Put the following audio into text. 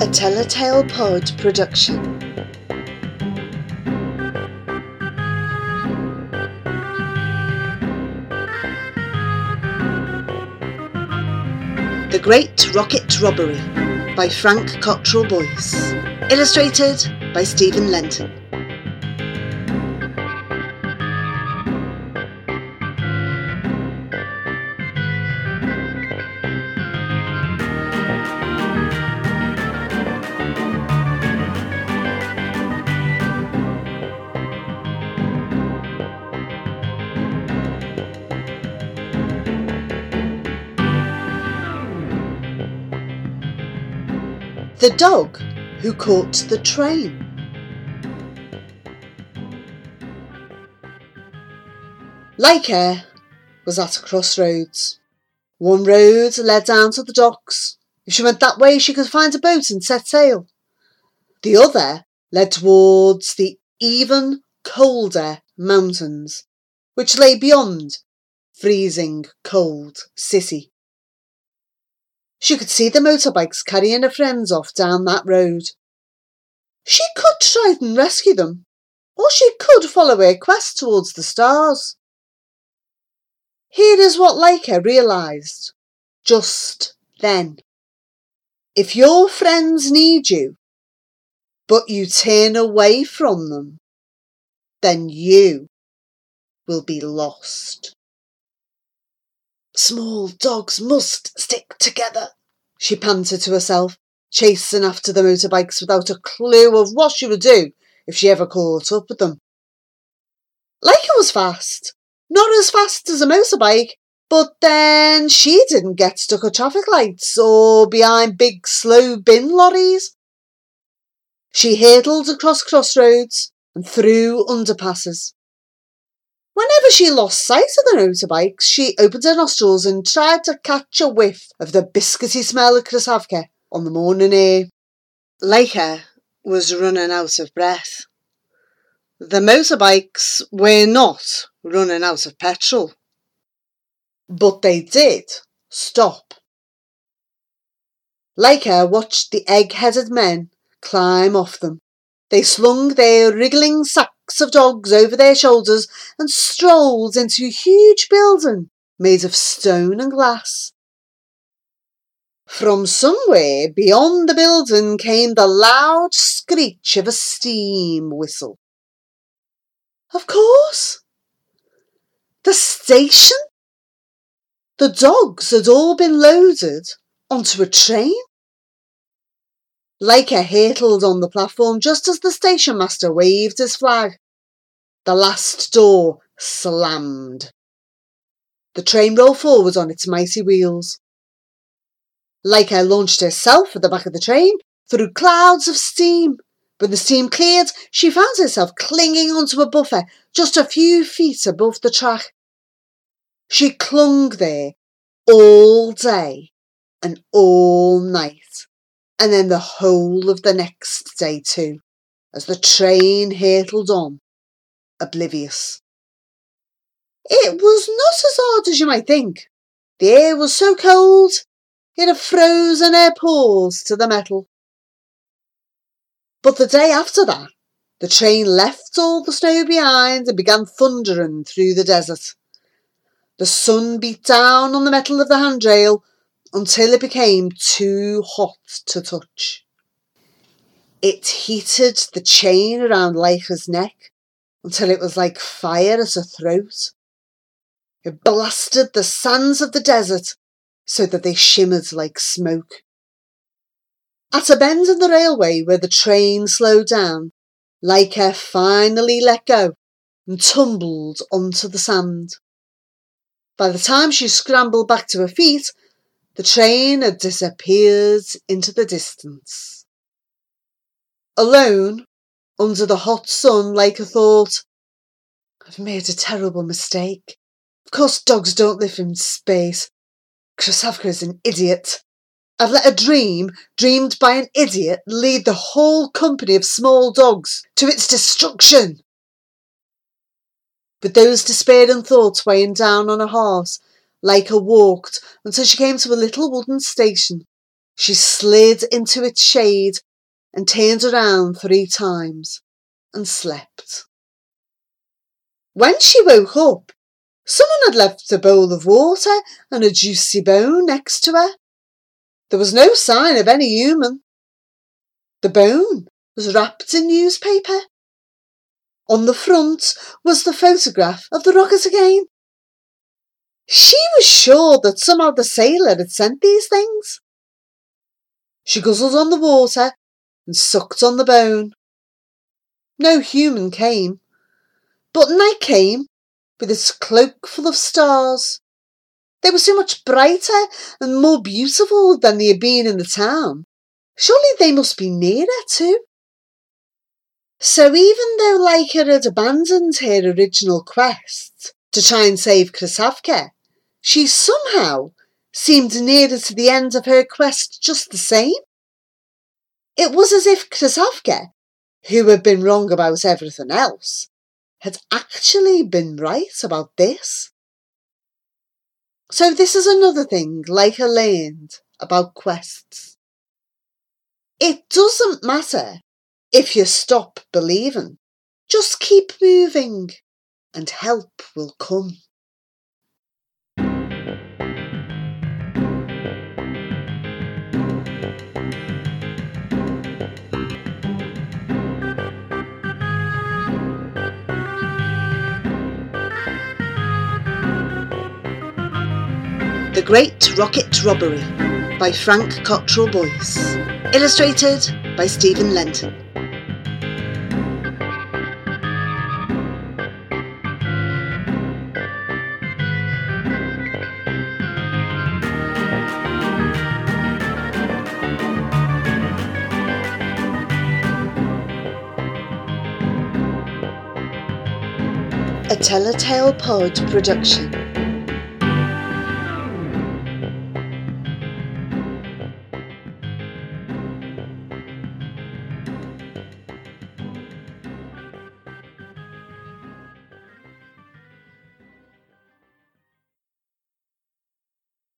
A Telltale Pod production. The Great Rocket Robbery by Frank Cottrell Boyce. Illustrated by Stephen Lenton. The dog who caught the train. Laika was at a crossroads. One road led down to the docks. If she went that way, she could find a boat and set sail. The other led towards the even colder mountains, which lay beyond freezing cold city. She could see the motorbikes carrying her friends off down that road. She could try and rescue them, or she could follow her quest towards the stars. Here is what Laika realised just then. If your friends need you, but you turn away from them, then you will be lost. Small dogs must stick together, she panted to herself, chasing after the motorbikes without a clue of what she would do if she ever caught up with them. Laika was fast, not as fast as a motorbike, but then she didn't get stuck at traffic lights or behind big slow bin lorries. She hurtled across crossroads and through underpasses. Whenever she lost sight of the motorbikes, she opened her nostrils and tried to catch a whiff of the biscuity smell of Krasavka on the morning air. Laika was running out of breath. The motorbikes were not running out of petrol. But they did stop. Laika watched the egg-headed men climb off them. They slung their wriggling sacks of dogs over their shoulders and strolled into a huge building made of stone and glass. From somewhere beyond the building came the loud screech of a steam whistle. Of course, the station? The dogs had all been loaded onto a train. Laika hurtled on the platform just as the station master waved his flag. The last door slammed. The train rolled forward on its mighty wheels. Laika launched herself at the back of the train through clouds of steam. When the steam cleared, she found herself clinging onto a buffer just a few feet above the track. She clung there all day and all night, and then the whole of the next day too, as the train hurtled on, oblivious. It was not as hard as you might think. The air was so cold, it had frozen her pores to the metal. But the day after that, the train left all the snow behind and began thundering through the desert. The sun beat down on the metal of the handrail until it became too hot to touch. It heated the chain around Laika's neck until it was like fire at her throat. It blasted the sands of the desert so that they shimmered like smoke. At a bend in the railway where the train slowed down, Laika finally let go and tumbled onto the sand. By the time she scrambled back to her feet, the train had disappeared into the distance. Alone, under the hot sun, Laika thought, I've made a terrible mistake. Of course, dogs don't live in space. Krasavka is an idiot. I've let a dream, dreamed by an idiot, lead the whole company of small dogs to its destruction. With those despairing thoughts weighing down on her heart, Laika walked until she came to a little wooden station. She slid into its shade and turned around three times and slept. When she woke up, someone had left a bowl of water and a juicy bone next to her. There was no sign of any human. The bone was wrapped in newspaper. On the front was the photograph of the rocket again. She was sure that somehow the sailor had sent these things. She guzzled on the water and sucked on the bone. No human came, but night came with its cloak full of stars. They were so much brighter and more beautiful than they had been in the town. Surely they must be nearer too. So even though Laika had abandoned her original quest to try and save Krasavka, she somehow seemed nearer to the end of her quest just the same. It was as if Krasavka, who had been wrong about everything else, had actually been right about this. So this is another thing Laika learned about quests. It doesn't matter if you stop believing. Just keep moving and help will come. The Great Rocket Robbery by Frank Cottrell Boyce. Illustrated by Stephen Lenton. A Telltale Pod production.